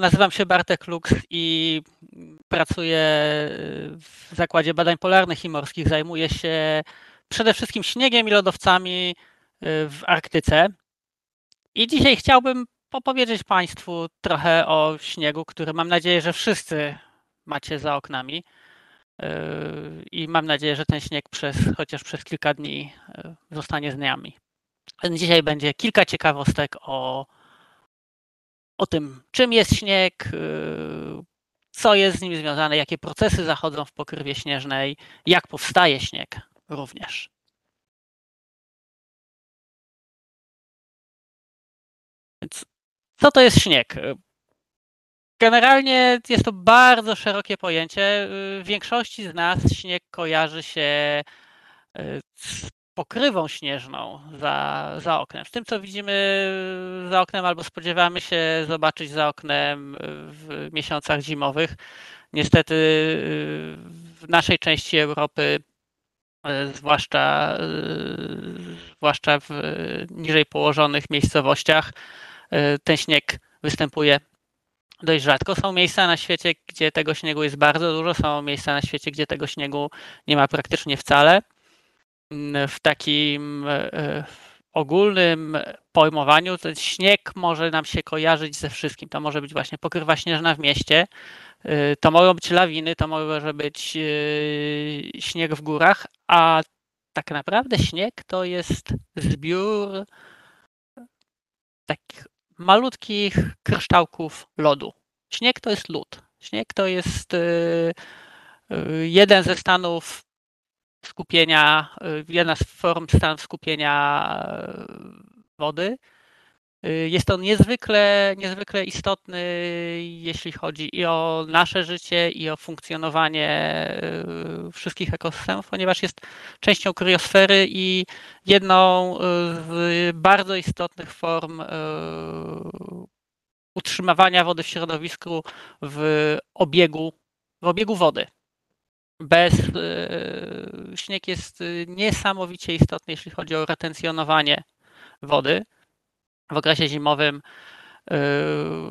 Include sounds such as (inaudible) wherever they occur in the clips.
Nazywam się Bartek Lux i pracuję w Zakładzie Badań Polarnych i Morskich. Zajmuję się przede wszystkim śniegiem i lodowcami w Arktyce. I dzisiaj chciałbym opowiedzieć Państwu trochę o śniegu, który mam nadzieję, że wszyscy macie za oknami. I mam nadzieję, że ten śnieg przez, chociaż przez kilka dni zostanie z nami. Dzisiaj będzie kilka ciekawostek o o tym, czym jest śnieg, y, co jest z nim związane, jakie procesy zachodzą w pokrywie śnieżnej, jak powstaje śnieg również. Więc co to jest śnieg? Generalnie jest to bardzo szerokie pojęcie. W większości z nas śnieg kojarzy się y, z pokrywą śnieżną za, za oknem. Z tym, co widzimy za oknem, albo spodziewamy się zobaczyć za oknem w miesiącach zimowych. Niestety w naszej części Europy, zwłaszcza, zwłaszcza w niżej położonych miejscowościach, ten śnieg występuje dość rzadko. Są miejsca na świecie, gdzie tego śniegu jest bardzo dużo, są miejsca na świecie, gdzie tego śniegu nie ma praktycznie wcale w takim e, e, ogólnym pojmowaniu ten śnieg może nam się kojarzyć ze wszystkim. To może być właśnie pokrywa śnieżna w mieście, e, to mogą być lawiny, to może być śnieg w górach, a tak naprawdę śnieg to jest zbiór takich malutkich kryształków lodu. Śnieg to jest lód. Śnieg to jest jeden ze stanów skupienia, y, jedna z form stanów skupienia y, wody. Y, jest on niezwykle, niezwykle istotny, jeśli chodzi i o nasze życie, i o funkcjonowanie wszystkich ekosystemów, ponieważ jest częścią kryosfery i jedną z bardzo istotnych form utrzymywania wody w środowisku w obiegu, w obiegu wody bez śnieg jest e, niesamowicie istotny, jeśli chodzi o retencjonowanie wody. W okresie zimowym e,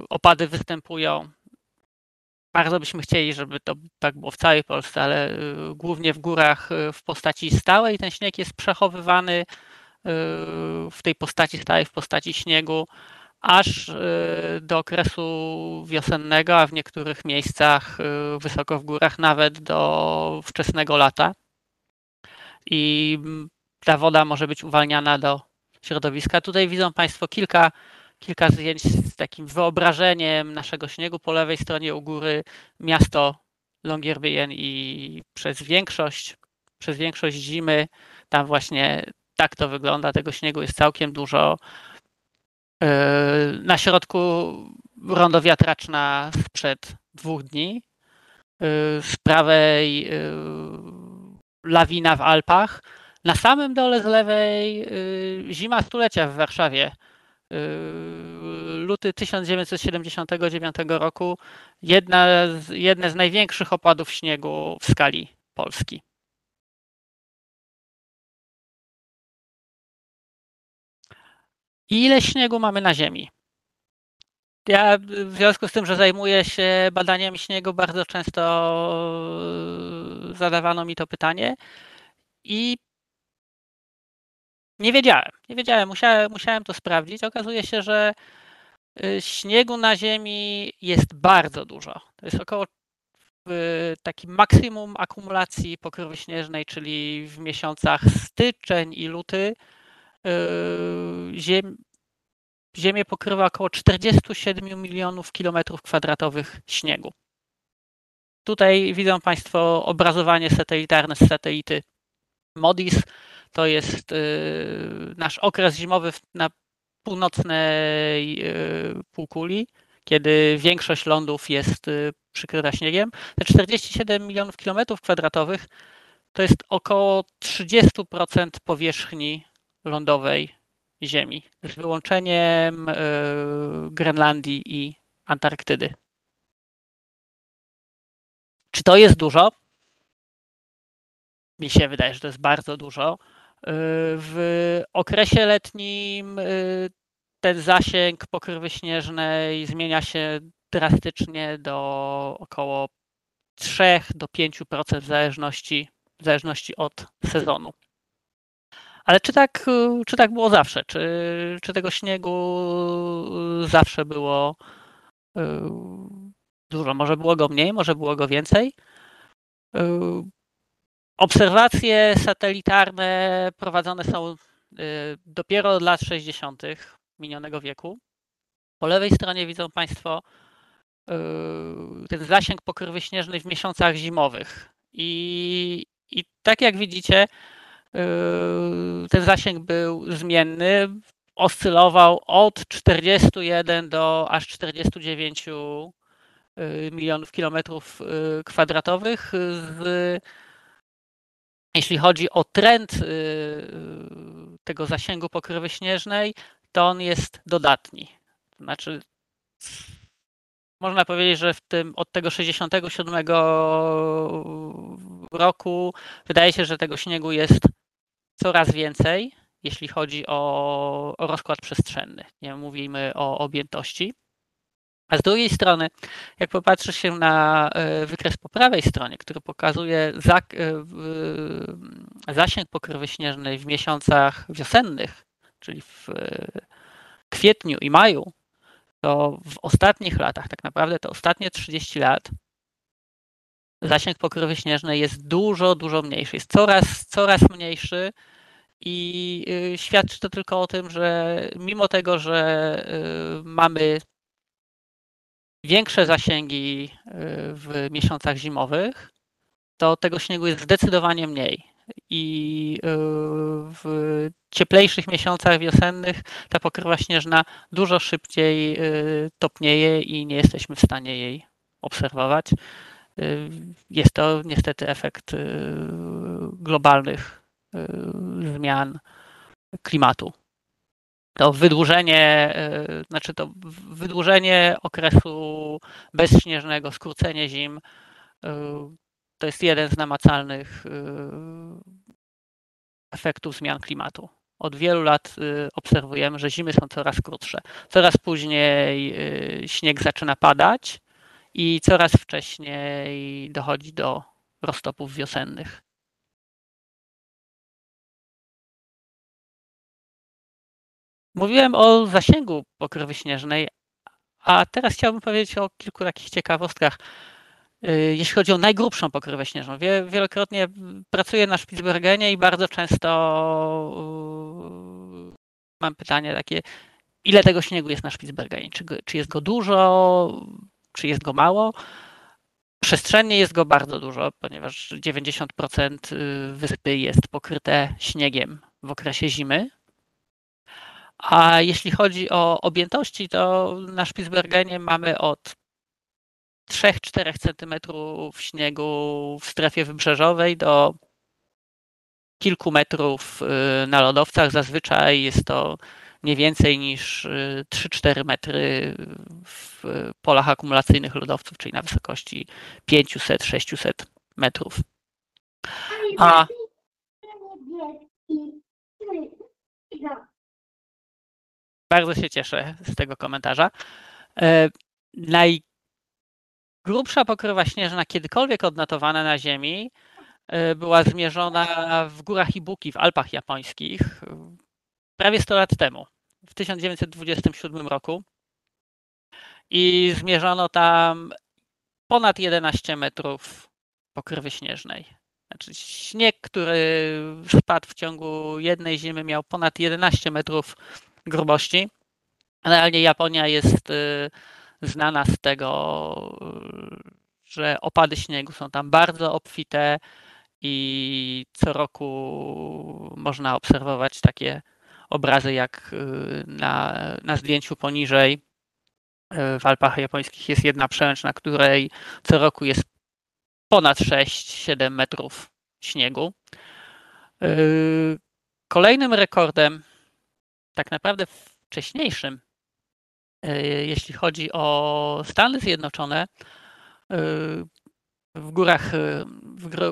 opady występują. Bardzo byśmy chcieli, żeby to tak było w całej Polsce, ale głównie w górach w postaci stałej. Ten śnieg jest przechowywany w tej postaci stałej, w postaci śniegu aż y, do okresu wiosennego, a w niektórych miejscach y, wysoko w górach nawet do wczesnego lata. I ta woda może być uwalniana do środowiska. Tutaj widzą Państwo kilka, kilka zdjęć z takim wyobrażeniem naszego śniegu. Po lewej stronie u góry miasto Longyearbyen i przez większość, przez większość zimy tam właśnie tak to wygląda. Tego śniegu jest całkiem dużo. Na środku rondo wiatraczna sprzed dwóch dni. Z prawej y, lawina w Alpach. Na samym dole z lewej y, zima stulecia w Warszawie. Y, luty 1979 roku. Jedna z, jedne z największych opadów śniegu w skali Polski. ile śniegu mamy na Ziemi? Ja w związku z tym, że zajmuję się badaniem śniegu, bardzo często e, zadawano mi to pytanie i nie wiedziałem. Nie wiedziałem, musiałem, musiałem to sprawdzić. Okazuje się, że e, śniegu na Ziemi jest bardzo dużo. To jest około taki maksimum akumulacji pokrywy śnieżnej, czyli w miesiącach styczeń i luty Yy, ziem, Ziemię pokrywa około 47 milionów kilometrów kwadratowych śniegu. Tutaj widzą Państwo obrazowanie satelitarne z satelity MODIS. To jest yy, nasz okres zimowy na północnej yy, półkuli, kiedy większość lądów jest przykryta śniegiem. Te 47 milionów kilometrów kwadratowych to jest około 30% powierzchni lądowej Ziemi, z wyłączeniem e, Grenlandii i Antarktydy. Czy to jest dużo? Mi się wydaje, że to jest bardzo dużo. E, w okresie letnim e, ten zasięg pokrywy śnieżnej zmienia się drastycznie do około 3 do 5% w zależności, w zależności od sezonu. Ale czy tak, czy tak było zawsze? Czy, czy tego śniegu zawsze było y, dużo? Może było go mniej, może było go więcej? Y, obserwacje satelitarne prowadzone są y, dopiero od lat 60. minionego wieku. Po lewej stronie widzą Państwo ten zasięg pokrywy śnieżnej w miesiącach zimowych. I, i tak jak widzicie, ten zasięg był zmienny, oscylował od 41 do aż 49 yy, milionów kilometrów yy, kwadratowych. Jeśli chodzi o trend tego zasięgu pokrywy śnieżnej, to on jest dodatni. Znaczy, można powiedzieć, że w tym, od tego 67 roku wydaje się, że tego śniegu jest coraz więcej, jeśli chodzi o, o rozkład przestrzenny. Nie mówimy o objętości. A z drugiej strony, jak popatrzy się na e, wykres po prawej stronie, który pokazuje e, zasięg pokrywy śnieżnej w miesiącach wiosennych, czyli w e, kwietniu i maju, to w ostatnich latach, tak naprawdę te ostatnie 30 lat, zasięg pokrywy śnieżnej jest dużo, dużo mniejszy. Jest coraz, coraz mniejszy i y, świadczy to tylko o tym, że mimo tego, że y, mamy większe zasięgi y, w miesiącach zimowych, to tego śniegu jest zdecydowanie mniej. I w cieplejszych miesiącach wiosennych ta pokrywa śnieżna dużo szybciej topnieje i nie jesteśmy w stanie jej obserwować. Jest to niestety efekt globalnych Y, zmian klimatu. To wydłużenie, y, znaczy to wydłużenie okresu bezśnieżnego, skrócenie zim, y, to jest jeden z namacalnych efektów zmian klimatu. Od wielu lat obserwujemy, że zimy są coraz krótsze. Coraz później śnieg zaczyna padać i coraz wcześniej dochodzi do roztopów wiosennych. Mówiłem o zasięgu pokrywy śnieżnej, a teraz chciałbym powiedzieć o kilku takich ciekawostkach. Y, jeśli chodzi o najgrubszą pokrywę śnieżną, wielokrotnie pracuję na Spitsbergenie i bardzo często y, mam pytanie takie, ile tego śniegu jest na Spitsbergenie? Czy, czy jest go dużo, czy jest go mało? Przestrzennie jest go bardzo dużo, ponieważ 90% y, wyspy jest pokryte śniegiem w okresie zimy. A jeśli chodzi o objętości, to na Spitsbergenie mamy od 3-4 cm śniegu w strefie wybrzeżowej do kilku metrów y, na lodowcach. Zazwyczaj jest to nie więcej niż 3-4 y, metry w polach akumulacyjnych lodowców, czyli na wysokości 500-600 metrów. A bardzo się cieszę z tego komentarza. E, najgrubsza pokrywa śnieżna kiedykolwiek odnotowana na Ziemi e, była zmierzona w górach Ibuki w Alpach japońskich prawie 100 lat temu, w 1927 roku. I zmierzono tam ponad 11 metrów pokrywy śnieżnej. Znaczy śnieg, który spadł w ciągu jednej zimy, miał ponad 11 metrów grubości. Realnie Japonia jest y, znana z tego, że opady śniegu są tam bardzo obfite i co roku można obserwować takie obrazy jak y, na, na zdjęciu poniżej. Y, w Alpach japońskich jest jedna przełęcz, na której co roku jest ponad 6-7 metrów śniegu. Kolejnym rekordem tak naprawdę wcześniejszym, jeśli chodzi o Stany Zjednoczone, w górach,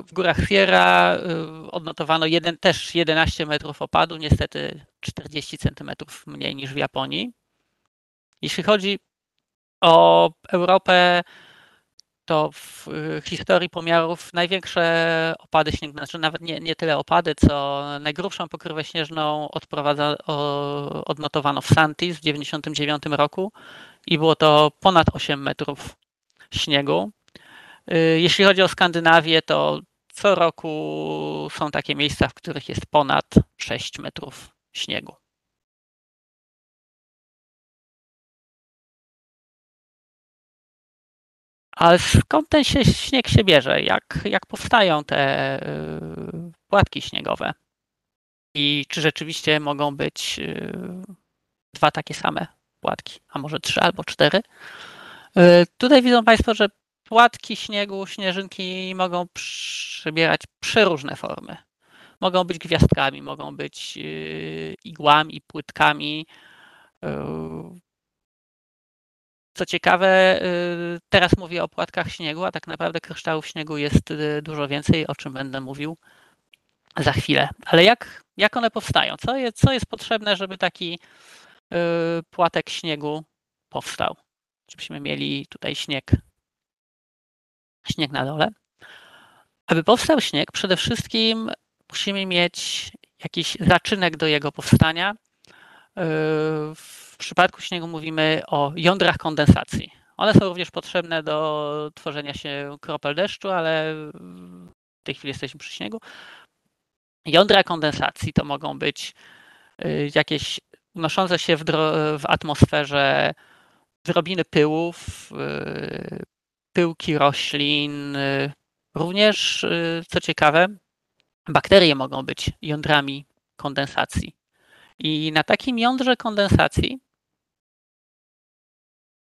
w górach Sierra odnotowano jeden, też 11 metrów opadu, niestety 40 centymetrów mniej niż w Japonii. Jeśli chodzi O Europę to w historii pomiarów największe opady śniegu, znaczy nawet nie, nie tyle opady, co najgrubszą pokrywę śnieżną odprowadza, o, odnotowano w Santis w 1999 roku i było to ponad 8 metrów śniegu. Y, jeśli chodzi o Skandynawię, to co roku są takie miejsca, w których jest ponad 6 metrów śniegu. Ale skąd ten się, śnieg się bierze? Jak, jak powstają te y, płatki śniegowe? I czy rzeczywiście mogą być y, dwa takie same płatki, a może trzy albo cztery? Tutaj widzą Państwo, że płatki śniegu, śnieżynki mogą przybierać przeróżne formy. Mogą być gwiazdkami, mogą być yy, igłami, płytkami. Yy, co ciekawe, yy, teraz mówię o płatkach śniegu, a tak naprawdę kryształów śniegu jest dużo więcej, o czym będę mówił za chwilę. Ale jak, jak one powstają? Co jest, co jest potrzebne, żeby taki płatek śniegu powstał? Żebyśmy mieli tutaj śnieg śnieg na dole. Aby powstał śnieg, przede wszystkim musimy mieć jakiś zaczynek do jego powstania. Yy, w przypadku śniegu mówimy o jądrach kondensacji. One są również potrzebne do tworzenia się kropel deszczu, ale w tej chwili jesteśmy przy śniegu. Jądra kondensacji to mogą być yy, jakieś unoszące się w, w atmosferze drobiny pyłów, yy, pyłki roślin. Również, co ciekawe, bakterie mogą być jądrami kondensacji. I na takim jądrze kondensacji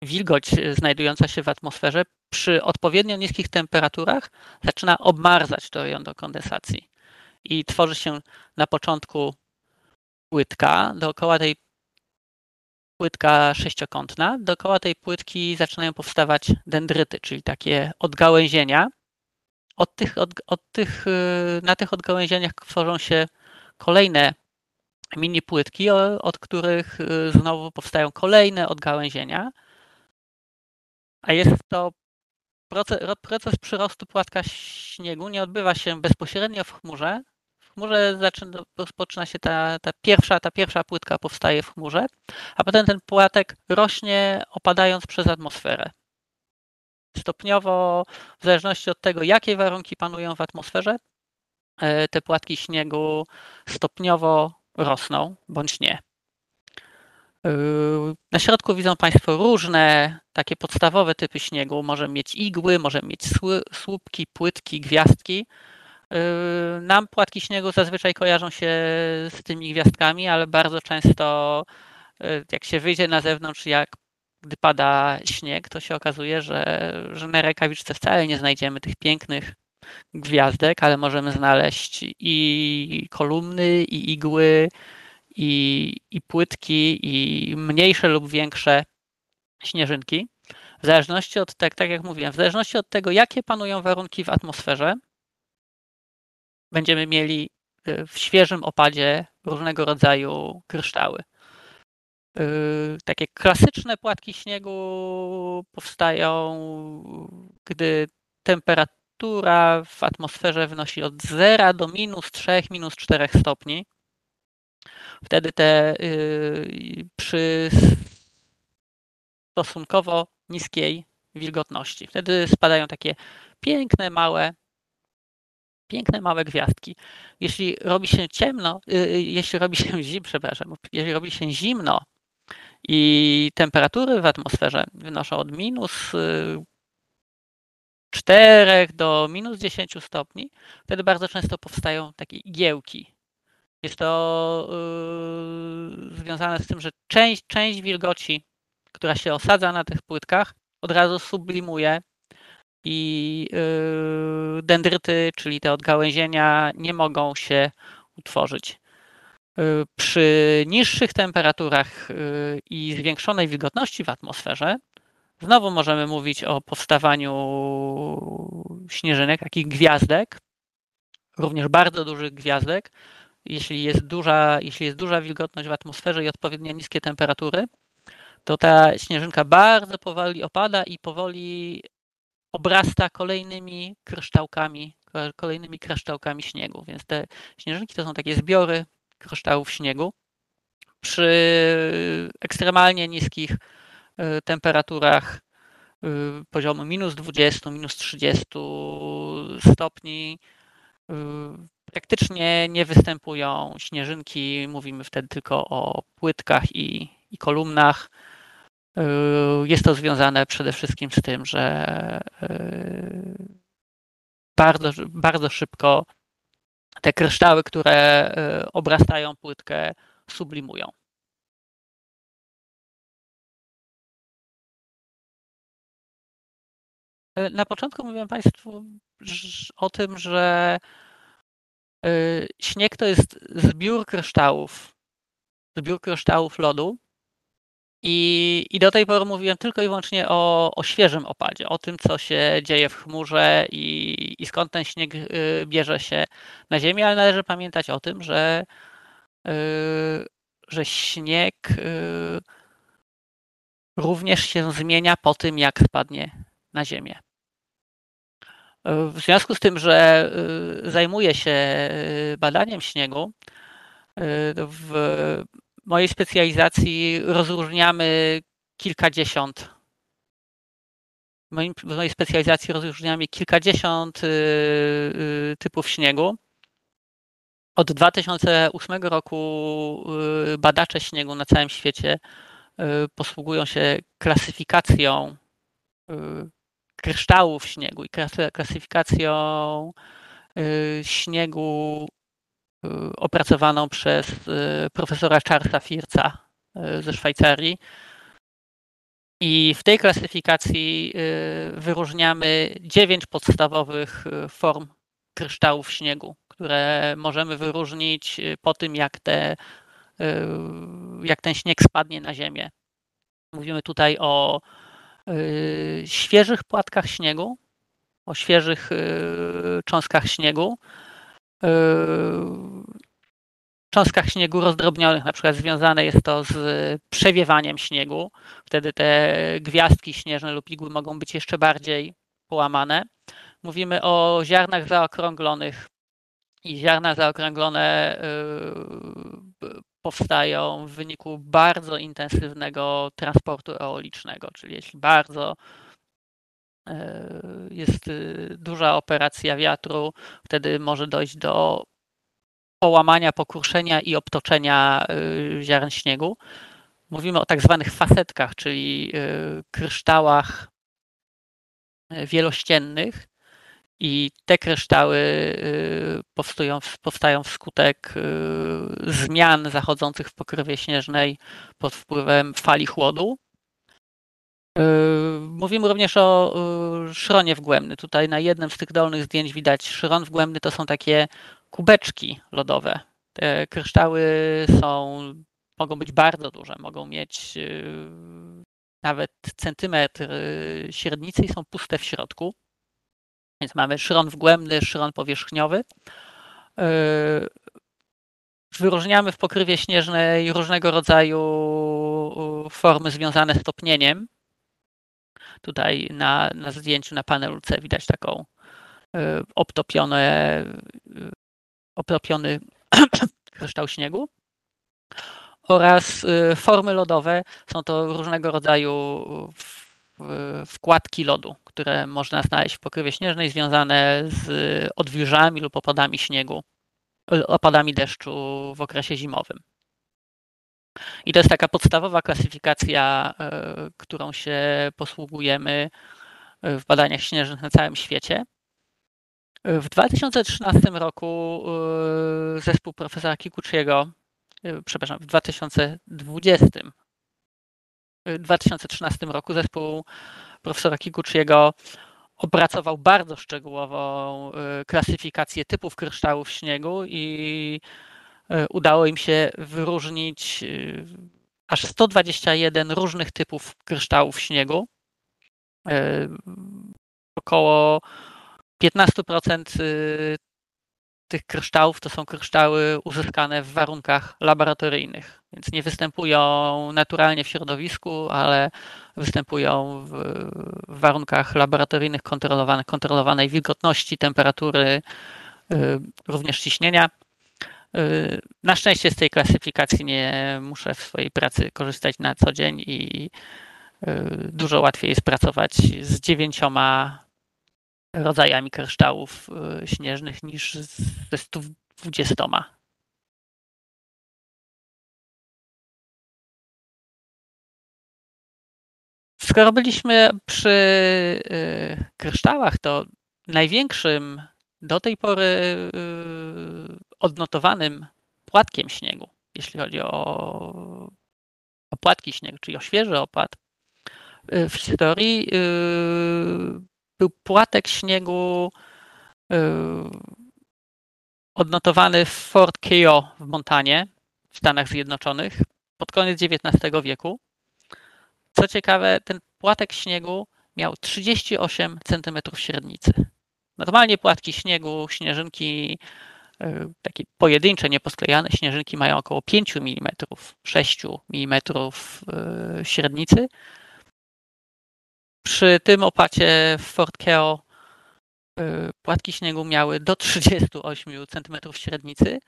wilgoć y, znajdująca się w atmosferze przy odpowiednio niskich temperaturach zaczyna obmarzać to jądro kondensacji. I tworzy się na początku płytka. Dookoła tej płytka sześciokątna. Dookoła tej płytki zaczynają powstawać dendryty, czyli takie odgałęzienia. Od tych, od, od tych, y, na tych odgałęzieniach tworzą się kolejne mini płytki, od których y, znowu powstają kolejne odgałęzienia. A jest to proces, proces przyrostu płatka śniegu nie odbywa się bezpośrednio w chmurze, chmurze zaczyna, rozpoczyna się ta, ta, pierwsza, ta pierwsza płytka powstaje w chmurze, a potem ten płatek rośnie opadając przez atmosferę. Stopniowo, w zależności od tego, jakie warunki panują w atmosferze, e, te płatki śniegu stopniowo rosną bądź nie. E, na środku widzą Państwo różne takie podstawowe typy śniegu. Możemy mieć igły, możemy mieć słupki, płytki, gwiazdki. Yy, nam płatki śniegu zazwyczaj kojarzą się z tymi gwiazdkami, ale bardzo często jak się wyjdzie na zewnątrz, jak gdy pada śnieg, to się okazuje, że, że na rękawiczce wcale nie znajdziemy tych pięknych gwiazdek, ale możemy znaleźć i kolumny, i igły, i, i płytki, i mniejsze lub większe śnieżynki. W zależności od tego, tak jak mówiłem, w zależności od tego, jakie panują warunki w atmosferze, będziemy mieli y, w świeżym opadzie różnego rodzaju kryształy. Y, takie klasyczne płatki śniegu powstają, gdy temperatura w atmosferze wynosi od 0 do minus 3, minus 4 stopni. Wtedy te y, przy stosunkowo niskiej wilgotności. Wtedy spadają takie piękne, małe piękne małe gwiazdki. Jeśli robi się ciemno, y, jeśli robi się przepraszam, jeśli robi się zimno i temperatury w atmosferze wynoszą od minus 4 y, do minus 10 stopni, wtedy bardzo często powstają takie igiełki. Jest to yy, związane z tym, że część, część wilgoci, która się osadza na tych płytkach, od razu sublimuje i y, dendryty, czyli te odgałęzienia, nie mogą się utworzyć. Y, przy niższych temperaturach y, i zwiększonej wilgotności w atmosferze, znowu możemy mówić o powstawaniu śnieżynek, takich gwiazdek, również bardzo dużych gwiazdek. Jeśli jest duża, jeśli jest duża wilgotność w atmosferze i odpowiednio niskie temperatury, to ta śnieżynka bardzo powoli opada i powoli obrasta kolejnymi kryształkami, kolejnymi kryształkami śniegu. Więc te śnieżynki to są takie zbiory kryształów śniegu. Przy ekstremalnie niskich y, temperaturach y, poziomu minus 20, minus 30 stopni y, praktycznie nie występują śnieżynki. Mówimy wtedy tylko o płytkach i, i kolumnach. Jest to związane przede wszystkim z tym, że bardzo, bardzo szybko te kryształy, które obrastają płytkę, sublimują. E, na początku mówiłem Państwu o tym, że e, śnieg to jest zbiór kryształów, zbiór kryształów lodu. I, I do tej pory mówiłem tylko i wyłącznie o, o świeżym opadzie, o tym, co się dzieje w chmurze i, i skąd ten śnieg e, bierze się na Ziemię, ale należy pamiętać o tym, że Y, że śnieg y, również się zmienia po tym, jak spadnie na ziemię. W związku z tym, że y, zajmuję się badaniem śniegu, w mojej specjalizacji rozróżniamy kilkadziesiąt. W mojej specjalizacji rozróżniamy kilkadziesiąt typów śniegu. Od 2008 roku y, badacze śniegu na całym świecie y, posługują się klasyfikacją y, kryształów śniegu i klasyfikacją śniegu opracowaną przez profesora Charlesa Firca ze Szwajcarii. I w tej klasyfikacji wyróżniamy dziewięć podstawowych form kryształów śniegu które możemy wyróżnić y, po tym, jak, te, y, jak ten śnieg spadnie na ziemię. Mówimy tutaj o y, świeżych płatkach śniegu, o świeżych cząstkach śniegu, cząstkach śniegu rozdrobnionych, na przykład związane jest to z przewiewaniem śniegu. Wtedy te gwiazdki śnieżne lub igły mogą być jeszcze bardziej połamane. Mówimy o ziarnach zaokrąglonych, i ziarna zaokrąglone y, powstają w wyniku bardzo intensywnego transportu eolicznego, czyli jeśli bardzo jest y, duża operacja wiatru, wtedy może dojść do połamania, pokruszenia i obtoczenia ziarn śniegu. Mówimy o tak zwanych fasetkach, czyli kryształach wielościennych, i te kryształy y, powstają, wskutek y, zmian zachodzących w pokrywie śnieżnej pod wpływem fali chłodu. Y, mówimy również o szronie wgłębny. Tutaj na jednym z tych dolnych zdjęć widać szron wgłębny to są takie kubeczki lodowe. Te kryształy są, mogą być bardzo duże, mogą mieć nawet centymetr średnicy i są puste w środku. Więc mamy szron wgłębny, szron powierzchniowy. Wyróżniamy w pokrywie śnieżnej różnego rodzaju formy związane z topnieniem. Tutaj na, na zdjęciu na panelu C widać taką yy, obtopione, obtopiony (clears throat) kryształ śniegu. Oraz formy lodowe są to różnego rodzaju wkładki lodu, które można znaleźć w pokrywie śnieżnej związane z odwilżami lub opadami śniegu, opadami deszczu w okresie zimowym. I to jest taka podstawowa klasyfikacja, e, którą się posługujemy w badaniach śnieżnych na całym świecie. W 2013 roku e, zespół profesora Kikuchiego, e, przepraszam, w 2020 w 2013 roku zespół profesora Kikuchiego opracował bardzo szczegółową klasyfikację typów kryształów śniegu i udało im się wyróżnić y, aż 121 różnych typów kryształów śniegu. Około 15% tych kryształów to są kryształy uzyskane w warunkach laboratoryjnych, więc nie występują naturalnie w środowisku, ale występują w, w warunkach laboratoryjnych kontrolowanych, kontrolowanej wilgotności, temperatury, również ciśnienia. Na szczęście z tej klasyfikacji nie muszę w swojej pracy korzystać na co dzień i dużo łatwiej jest pracować z dziewięcioma rodzajami kryształów y, śnieżnych niż ze 120. Skoro byliśmy przy y, kryształach, to największym do tej pory y, odnotowanym płatkiem śniegu, jeśli chodzi o, o płatki śniegu, czyli o świeży opad w historii, był płatek śniegu yy, odnotowany w Fort Keogh w Montanie w Stanach Zjednoczonych pod koniec XIX wieku. Co ciekawe, ten płatek śniegu miał 38 cm średnicy. Normalnie płatki śniegu, śnieżynki, takie pojedyncze, nieposklejane śnieżynki mają około 5 mm, 6 mm średnicy. Przy tym opacie w Fort Keo y, płatki śniegu miały do 38 cm średnicy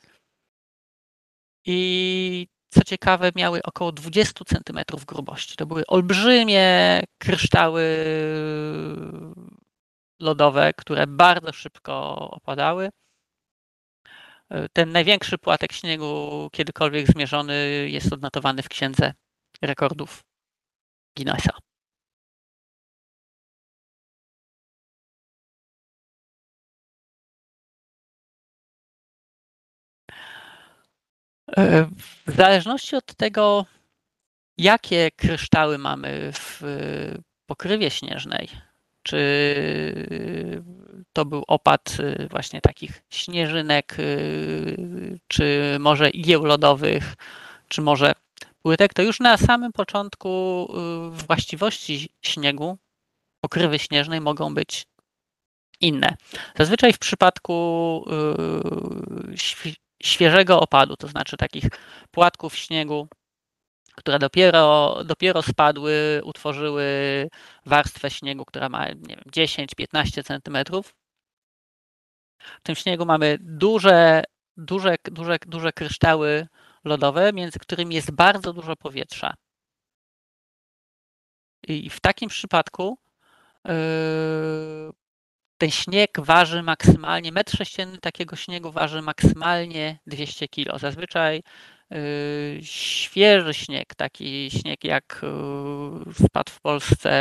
i co ciekawe miały około 20 cm grubości. To były olbrzymie kryształy lodowe, które bardzo szybko opadały. Ten największy płatek śniegu kiedykolwiek zmierzony jest odnotowany w księdze rekordów Guinnessa. E, w zależności od tego, jakie kryształy mamy w pokrywie śnieżnej, czy to był opad y, właśnie takich śnieżynek, y, czy może igieł lodowych, czy może płytek, to już na samym początku y, właściwości śniegu, pokrywy śnieżnej mogą być inne. Zazwyczaj w przypadku świeżego opadu, to znaczy takich płatków śniegu, które dopiero, dopiero spadły, utworzyły warstwę śniegu, która ma nie wiem, 10-15 centymetrów. W tym śniegu mamy duże, duże, duże, duże kryształy lodowe, między którymi jest bardzo dużo powietrza. I w takim przypadku yy, ten śnieg waży maksymalnie, metr sześcienny takiego śniegu waży maksymalnie 200 kg. Zazwyczaj świeży śnieg, taki śnieg jak spadł w Polsce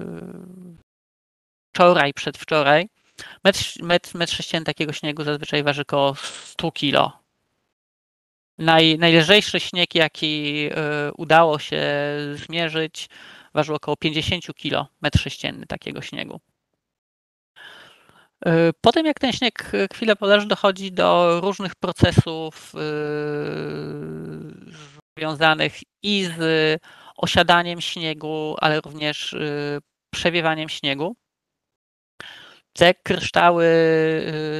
yy, wczoraj, przedwczoraj, metr, metr, metr sześcienny takiego śniegu zazwyczaj waży około 100 kg. Naj, najlżejszy śnieg, jaki udało się zmierzyć, ważył około 50 kg, metr sześcienny takiego śniegu. E, Potem jak ten śnieg chwilę poleży, dochodzi do różnych procesów e, związanych i z osiadaniem śniegu, ale również e, przewiewaniem śniegu. Te kryształy,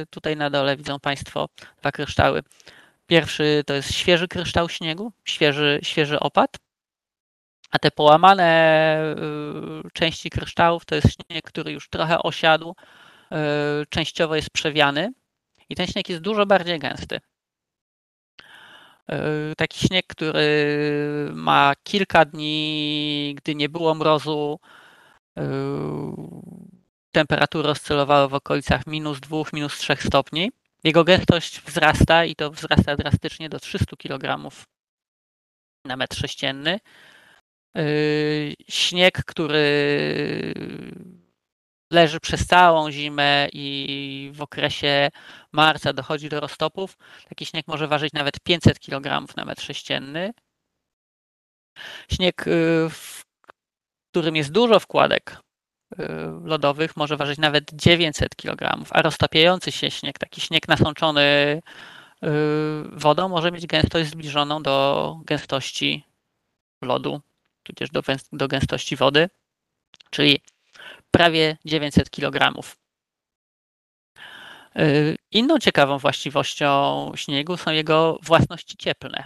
tutaj na dole widzą Państwo dwa kryształy. Pierwszy to jest świeży kryształ śniegu, świeży, świeży opad, a te połamane części kryształów to jest śnieg, który już trochę osiadł, E, częściowo jest przewiany i ten śnieg jest dużo bardziej gęsty. E, taki śnieg, który ma kilka dni, gdy nie było mrozu, e, temperatury oscylowały w okolicach minus 2, minus 3 stopni. Jego gęstość wzrasta i to wzrasta drastycznie do 300 kg na metr sześcienny. Śnieg, który leży przez całą zimę i w okresie marca dochodzi do roztopów, taki śnieg może ważyć nawet 500 kg na metr sześcienny. Śnieg, y, w którym jest dużo wkładek y, lodowych, może ważyć nawet 900 kg, a roztapiający się śnieg, taki śnieg nasączony y, wodą, może mieć gęstość zbliżoną do gęstości lodu, tudzież do, do gęstości wody, czyli prawie 900 kg. Y, Inną ciekawą właściwością śniegu są jego własności cieplne.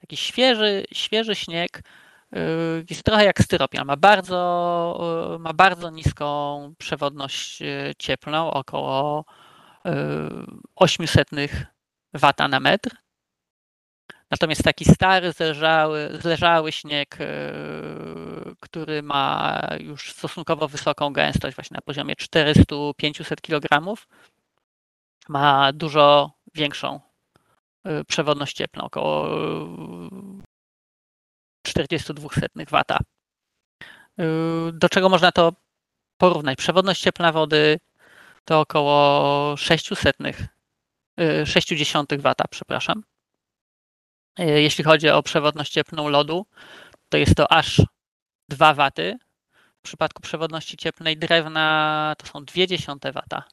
Taki świeży, świeży śnieg y, jest trochę jak styropian. Ma bardzo, y, ma bardzo niską przewodność cieplną, około 800 wata na metr. Natomiast taki stary, zleżały, zleżały śnieg, który ma już stosunkowo wysoką gęstość, właśnie na poziomie 400-500 kg, ma dużo większą y, przewodność cieplną, około 42 wata. Y, do czego można to porównać? Przewodność cieplna wody to około 600, 60 wata, przepraszam. Y, jeśli chodzi o przewodność cieplną lodu, to jest to aż 2 waty. W przypadku przewodności cieplnej drewna to są 0,2 wata.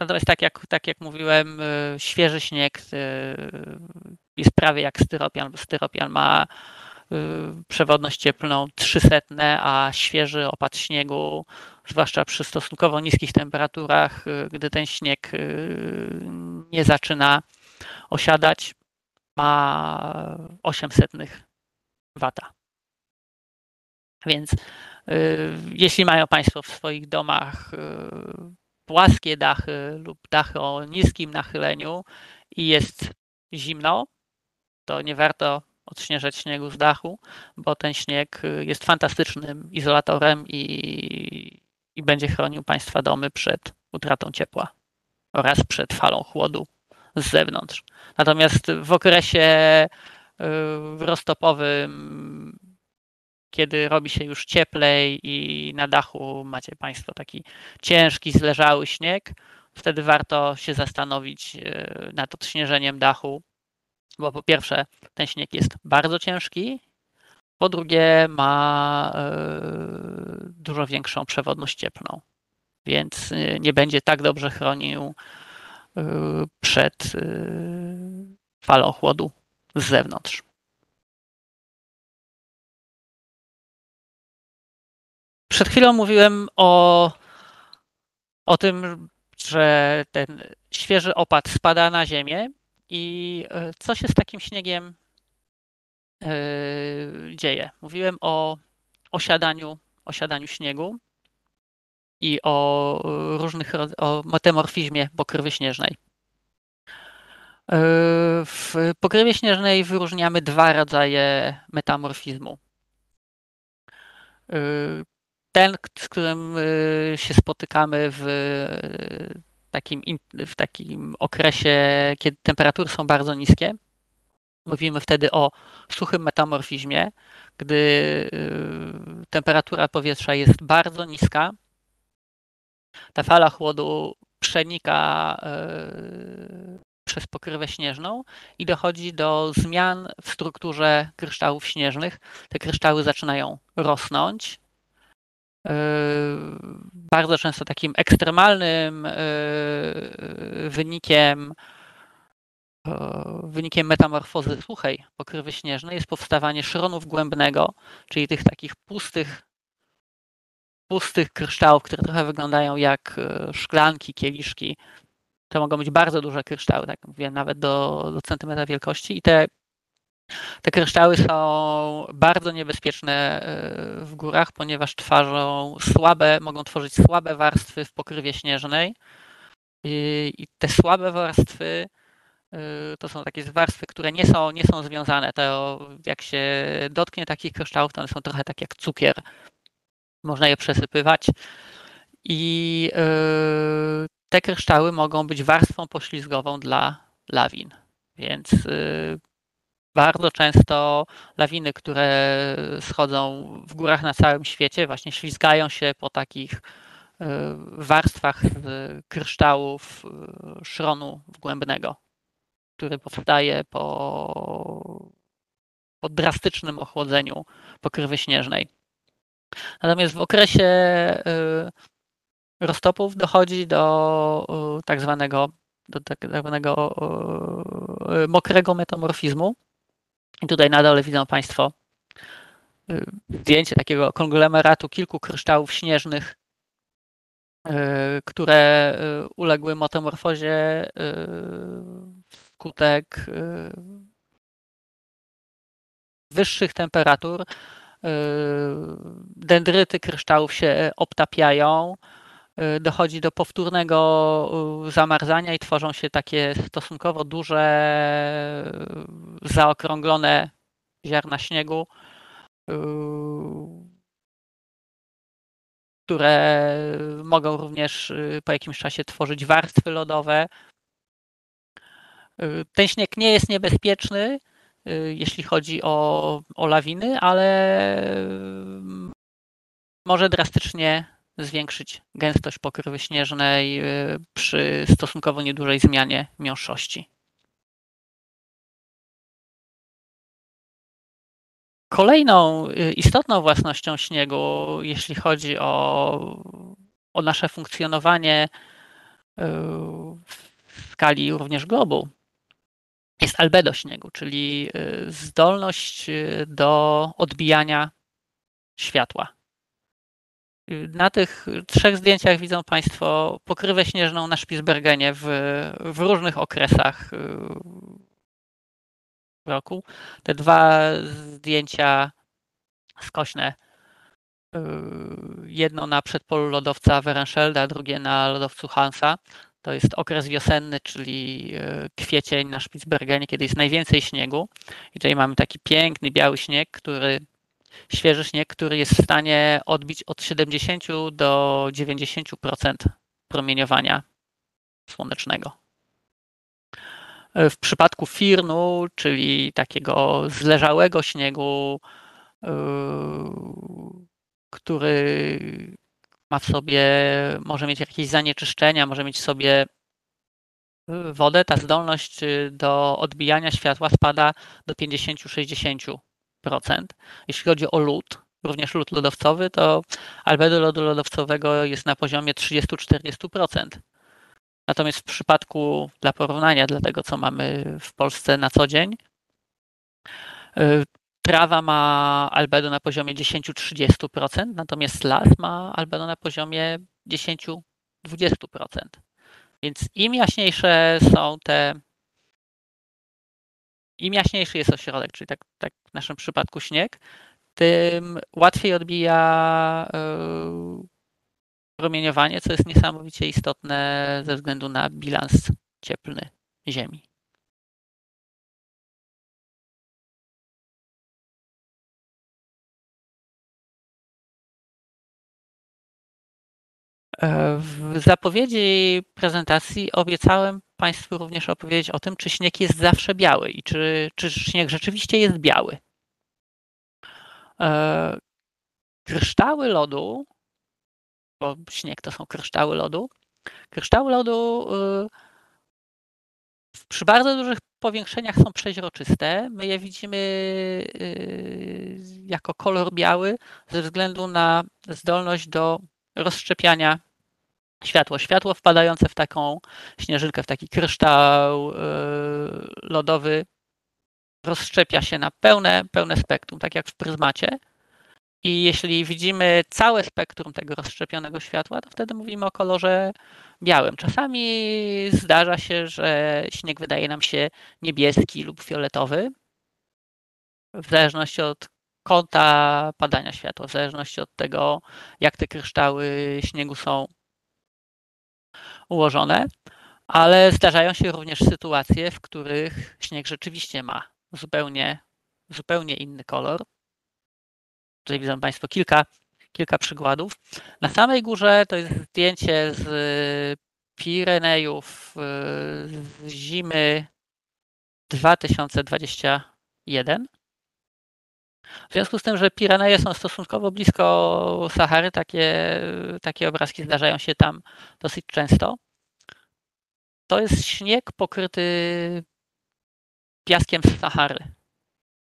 Natomiast tak jak, tak jak mówiłem, y, świeży śnieg y, jest prawie jak styropian, bo styropian ma przewodność cieplną 300, a świeży opad śniegu, zwłaszcza przy stosunkowo niskich temperaturach, gdy ten śnieg nie zaczyna osiadać, ma 800 wata. Więc jeśli mają Państwo w swoich domach płaskie dachy lub dachy o niskim nachyleniu i jest zimno, to nie warto odśnieżać śniegu z dachu, bo ten śnieg jest fantastycznym izolatorem i, i będzie chronił Państwa domy przed utratą ciepła oraz przed falą chłodu z zewnątrz. Natomiast w okresie y, roztopowym kiedy robi się już cieplej i na dachu macie Państwo taki ciężki, zleżały śnieg, wtedy warto się zastanowić e, nad odśnieżeniem dachu, bo po pierwsze ten śnieg jest bardzo ciężki, po drugie ma e, dużo większą przewodność cieplną, więc e, nie będzie tak dobrze chronił przed falą chłodu zewnątrz. Przed chwilą mówiłem o, o tym, że ten świeży opad spada na ziemię i e, co się z takim śniegiem e, dzieje. Mówiłem o osiadaniu, osiadaniu śniegu i o różnych o metamorfizmie pokrywy śnieżnej. W pokrywie śnieżnej wyróżniamy dwa rodzaje metamorfizmu ten, z którym y, się spotykamy w takim, w takim okresie, kiedy temperatury są bardzo niskie. Mówimy wtedy o suchym metamorfizmie, gdy y, temperatura powietrza jest bardzo niska. Ta fala chłodu przenika y, przez pokrywę śnieżną i dochodzi do zmian w strukturze kryształów śnieżnych. Te kryształy zaczynają rosnąć, Yy, bardzo często takim ekstremalnym yy, wynikiem yy, wynikiem metamorfozy suchej pokrywy śnieżnej jest powstawanie szronów głębnego, czyli tych takich pustych pustych kryształów, które trochę wyglądają jak szklanki, kieliszki. To mogą być bardzo duże kryształy, tak mówię, nawet do, do centymetra wielkości i te te kryształy są bardzo niebezpieczne e, w górach, ponieważ tworzą słabe, mogą tworzyć słabe warstwy w pokrywie śnieżnej. I te słabe warstwy e, to są takie warstwy, które nie są, nie są związane. To jak się dotknie takich kryształów, to one są trochę tak jak cukier. Można je przesypywać. I e, te kryształy mogą być warstwą poślizgową dla lawin. Więc bardzo często lawiny, które schodzą w górach na całym świecie, właśnie ślizgają się po takich e, warstwach kryształów e, szronu głębnego, który powstaje po, po drastycznym ochłodzeniu pokrywy śnieżnej. Natomiast w okresie roztopów dochodzi do tak zwanego, do tak zwanego mokrego metamorfizmu, i tutaj na dole widzą Państwo y, zdjęcie takiego konglomeratu kilku kryształów śnieżnych które uległy metamorfozie wskutek wyższych temperatur. Dendryty kryształów się obtapiają, dochodzi do powtórnego zamarzania i tworzą się takie stosunkowo duże, zaokrąglone ziarna śniegu, które mogą również po jakimś czasie tworzyć warstwy lodowe. Ten śnieg nie jest niebezpieczny, jeśli chodzi o, o lawiny, ale może drastycznie zwiększyć gęstość pokrywy śnieżnej przy stosunkowo niedużej zmianie miąższości. Kolejną y, istotną własnością śniegu, jeśli chodzi o, o nasze funkcjonowanie y, w skali również globu, jest albedo śniegu, czyli y, zdolność do odbijania światła. Na tych trzech zdjęciach widzą Państwo pokrywę śnieżną na Spitsbergenie w, w różnych okresach roku. Te dwa zdjęcia skośne, yy, jedno na przedpolu lodowca Werenschelde, a drugie na lodowcu Hansa. To jest okres wiosenny, czyli yy, kwiecień na Spitsbergenie, kiedy jest najwięcej śniegu. I tutaj mamy taki piękny biały śnieg, który świeży śnieg, który jest w stanie odbić od 70 do 90% promieniowania słonecznego. W przypadku firnu, czyli takiego zleżałego śniegu, yy, który ma w sobie, może mieć jakieś zanieczyszczenia, może mieć w sobie yy, wodę, ta zdolność yy, do odbijania światła spada do 50-60%. Jeśli chodzi o lód, również lód lodowcowy, to albedo lodu lodowcowego jest na poziomie 30-40%. Natomiast w przypadku, dla porównania, dla tego, co mamy w Polsce na co dzień, y, trawa ma albedo na poziomie 10-30%, natomiast las ma albedo na poziomie 10-20%. Więc im jaśniejsze są te, im jaśniejszy jest ośrodek, czyli tak, tak w naszym przypadku śnieg, tym łatwiej odbija y, promieniowanie, co jest niesamowicie istotne ze względu na bilans cieplny Ziemi. E, w zapowiedzi prezentacji obiecałem Państwu również opowiedzieć o tym, czy śnieg jest zawsze biały i czy, czy śnieg rzeczywiście jest biały. E, kryształy lodu bo śnieg to są kryształy lodu. Kryształy lodu y, przy bardzo dużych powiększeniach są przeźroczyste. My je widzimy y, jako kolor biały ze względu na zdolność do rozszczepiania światła. Światło wpadające w taką śnieżynkę, w taki kryształ y, lodowy rozszczepia się na pełne, pełne spektrum, tak jak w pryzmacie. I jeśli widzimy całe spektrum tego rozszczepionego światła, to wtedy mówimy o kolorze białym. Czasami zdarza się, że śnieg wydaje nam się niebieski lub fioletowy, w zależności od kąta padania światła, w zależności od tego, jak te kryształy śniegu są ułożone, ale zdarzają się również sytuacje, w których śnieg rzeczywiście ma zupełnie, zupełnie inny kolor. Tutaj widzą Państwo kilka, kilka przykładów. Na samej górze to jest zdjęcie z Pirenejów z zimy 2021. W związku z tym, że Pireneje są stosunkowo blisko Sahary, takie, takie obrazki zdarzają się tam dosyć często. To jest śnieg pokryty piaskiem z Sahary.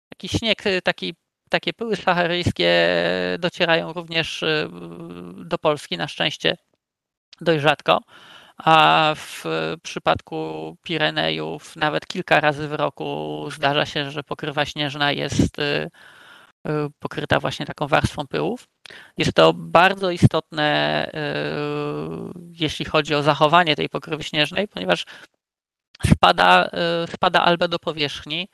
Taki śnieg, taki takie pyły saharyjskie docierają również y, do Polski, na szczęście dość rzadko, a w przypadku Pirenejów nawet kilka razy w roku zdarza się, że pokrywa śnieżna jest y, y, pokryta właśnie taką warstwą pyłów. Jest to bardzo istotne, jeśli chodzi o zachowanie tej pokrywy śnieżnej, ponieważ spada, spada albe do powierzchni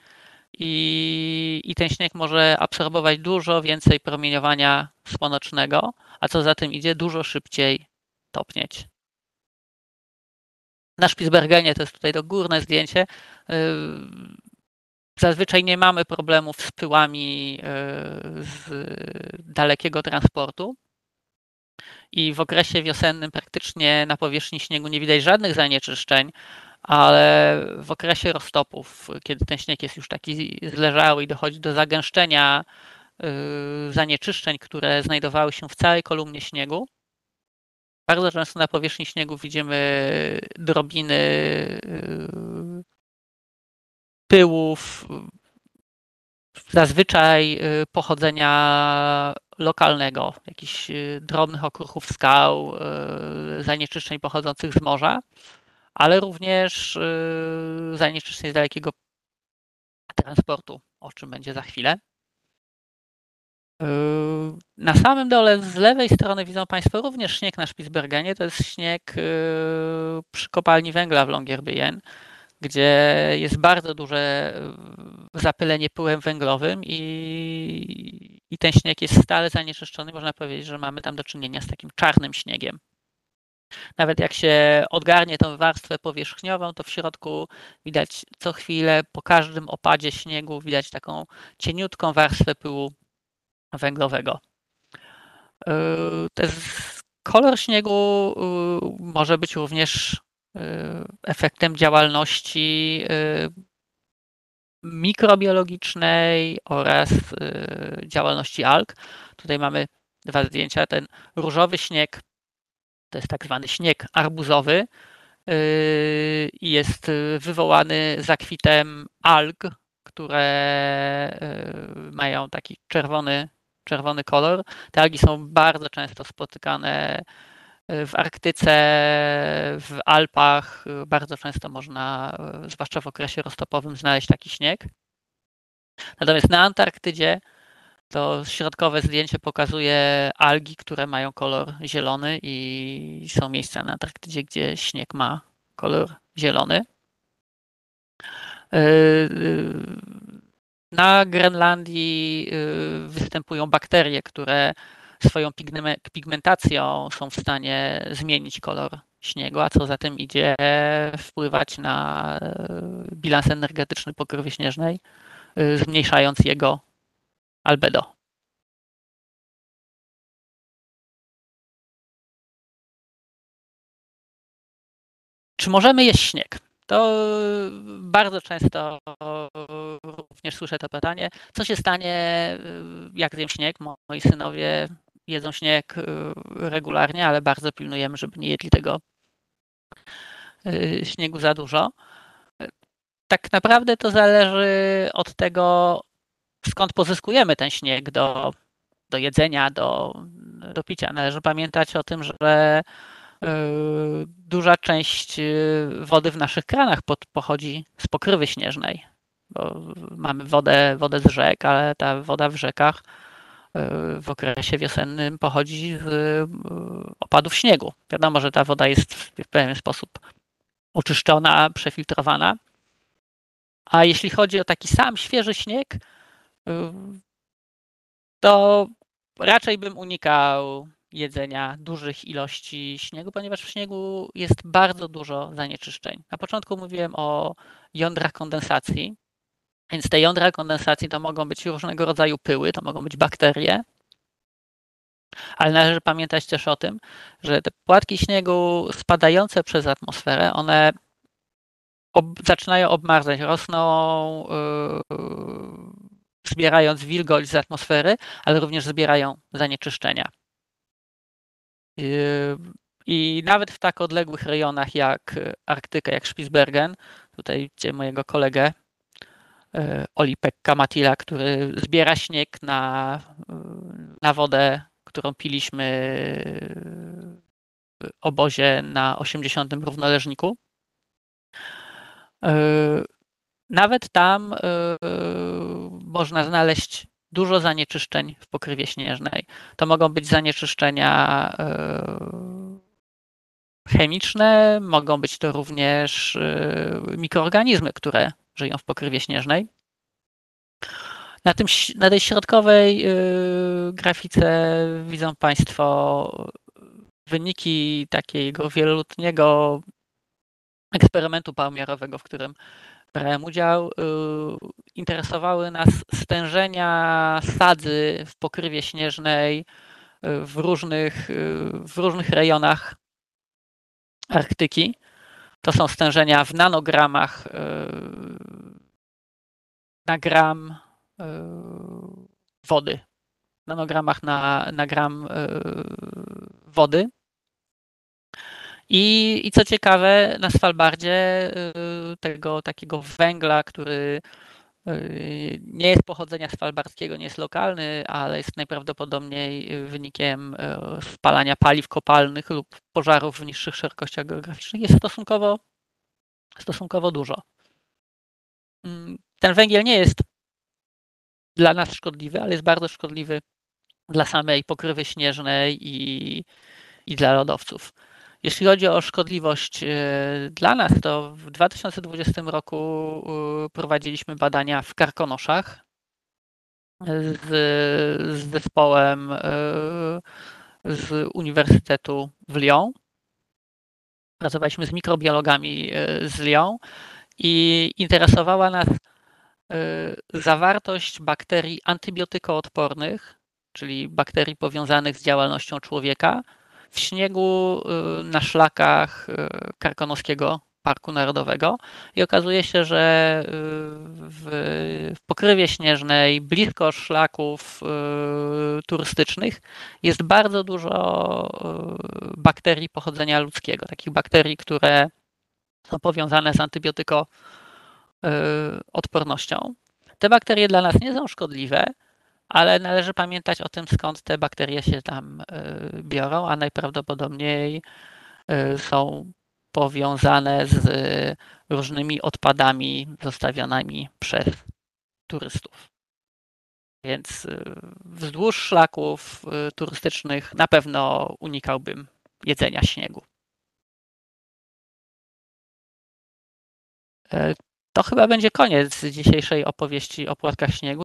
i, i ten śnieg może absorbować dużo więcej promieniowania słonecznego, a co za tym idzie, dużo szybciej topnieć. Na Spitsbergenie, to jest tutaj to górne zdjęcie, y, zazwyczaj nie mamy problemów z pyłami y, z dalekiego transportu. I w okresie wiosennym praktycznie na powierzchni śniegu nie widać żadnych zanieczyszczeń, ale w okresie roztopów, kiedy ten śnieg jest już taki zleżały i dochodzi do zagęszczenia y, zanieczyszczeń, które znajdowały się w całej kolumnie śniegu, bardzo często na powierzchni śniegu widzimy drobiny y, pyłów, zazwyczaj y, pochodzenia lokalnego, jakichś drobnych okruchów skał, zanieczyszczeń pochodzących z morza ale również y, zanieczyszczeń z dalekiego transportu, o czym będzie za chwilę. Y, na samym dole z lewej strony widzą Państwo również śnieg na Spitsbergenie. To jest śnieg y, przy kopalni węgla w Longyearbyen, gdzie jest bardzo duże zapylenie pyłem węglowym i, i ten śnieg jest stale zanieczyszczony. Można powiedzieć, że mamy tam do czynienia z takim czarnym śniegiem. Nawet jak się odgarnie tą warstwę powierzchniową, to w środku widać co chwilę, po każdym opadzie śniegu, widać taką cieniutką warstwę pyłu węglowego. Yy, ten kolor śniegu yy, może być również efektem działalności mikrobiologicznej oraz działalności alg. Tutaj mamy dwa zdjęcia. Ten różowy śnieg to jest tak zwany śnieg arbuzowy i jest wywołany zakwitem alg, które mają taki czerwony, czerwony kolor. Te algi są bardzo często spotykane w Arktyce, w Alpach. Bardzo często można, zwłaszcza w okresie roztopowym, znaleźć taki śnieg. Natomiast na Antarktydzie to środkowe zdjęcie pokazuje algi, które mają kolor zielony i są miejsca na Antarktydzie, gdzie śnieg ma kolor zielony. E, e, na Grenlandii e, występują bakterie, które swoją pigmentacją są w stanie zmienić kolor śniegu, a co za tym idzie wpływać na bilans energetyczny pokrywy śnieżnej, zmniejszając jego albedo Czy możemy jeść śnieg? To bardzo często również słyszę to pytanie. Co się stanie, jak zjem śnieg? Moi synowie jedzą śnieg regularnie, ale bardzo pilnujemy, żeby nie jedli tego y, śniegu za dużo. Tak naprawdę to zależy od tego, skąd pozyskujemy ten śnieg do, do jedzenia, do, do picia. Należy pamiętać o tym, że e, duża część wody w naszych kranach pod, pochodzi z pokrywy śnieżnej. Bo mamy wodę, wodę z rzek, ale ta woda w rzekach w okresie wiosennym pochodzi z opadów śniegu. Wiadomo, że ta woda jest w pewien sposób oczyszczona, przefiltrowana. A jeśli chodzi o taki sam świeży śnieg, to raczej bym unikał jedzenia dużych ilości śniegu, ponieważ w śniegu jest bardzo dużo zanieczyszczeń. Na początku mówiłem o jądrach kondensacji, więc te jądra kondensacji to mogą być różnego rodzaju pyły, to mogą być bakterie, ale należy pamiętać też o tym, że te płatki śniegu spadające przez atmosferę, one ob zaczynają obmarzać, rosną yy, zbierając wilgoć z atmosfery, ale również zbierają zanieczyszczenia. Yy, I nawet w tak odległych rejonach jak Arktyka, jak Spitsbergen, tutaj widzicie mojego kolegę yy, Olipekka Matila, który zbiera śnieg na, na wodę, którą piliśmy w obozie na 80. równoleżniku. Nawet tam można znaleźć dużo zanieczyszczeń w pokrywie śnieżnej. To mogą być zanieczyszczenia chemiczne, mogą być to również mikroorganizmy, które żyją w pokrywie śnieżnej. Na, tym, na tej środkowej grafice widzą Państwo wyniki takiego wieloletniego eksperymentu pomiarowego, w którym brałem udział, y, interesowały nas stężenia sadzy w pokrywie śnieżnej y, w różnych, w różnych rejonach Arktyki. To są stężenia w nanogramach na gram wody. Nanogramach na, na gram wody. I, I co ciekawe, na Svalbardzie y, tego takiego węgla, który y, nie jest pochodzenia svalbarskiego, nie jest lokalny, ale jest najprawdopodobniej wynikiem spalania paliw kopalnych lub pożarów w niższych szerokościach geograficznych, jest stosunkowo, stosunkowo dużo. Mm, ten węgiel nie jest dla nas szkodliwy, ale jest bardzo szkodliwy dla samej pokrywy śnieżnej i, i dla lodowców. Jeśli chodzi o szkodliwość e, dla nas, to w 2020 roku e, prowadziliśmy badania w karkonoszach z, z zespołem e, z Uniwersytetu w Lyon. Pracowaliśmy z mikrobiologami z Lyon i interesowała nas zawartość bakterii antybiotykoodpornych, czyli bakterii powiązanych z działalnością człowieka w śniegu y, na szlakach y, Karkonoskiego Parku Narodowego i okazuje się, że y, w, pokrywie śnieżnej, blisko szlaków turystycznych jest bardzo dużo bakterii pochodzenia ludzkiego, takich bakterii, które są powiązane z antybiotyko odpornością. Te bakterie dla nas nie są szkodliwe, ale należy pamiętać o tym, skąd te bakterie się tam y, biorą, a najprawdopodobniej y, są powiązane z różnymi odpadami zostawionymi przez turystów. Więc y, wzdłuż szlaków turystycznych na pewno unikałbym jedzenia śniegu. To chyba będzie koniec dzisiejszej opowieści o płatkach śniegu.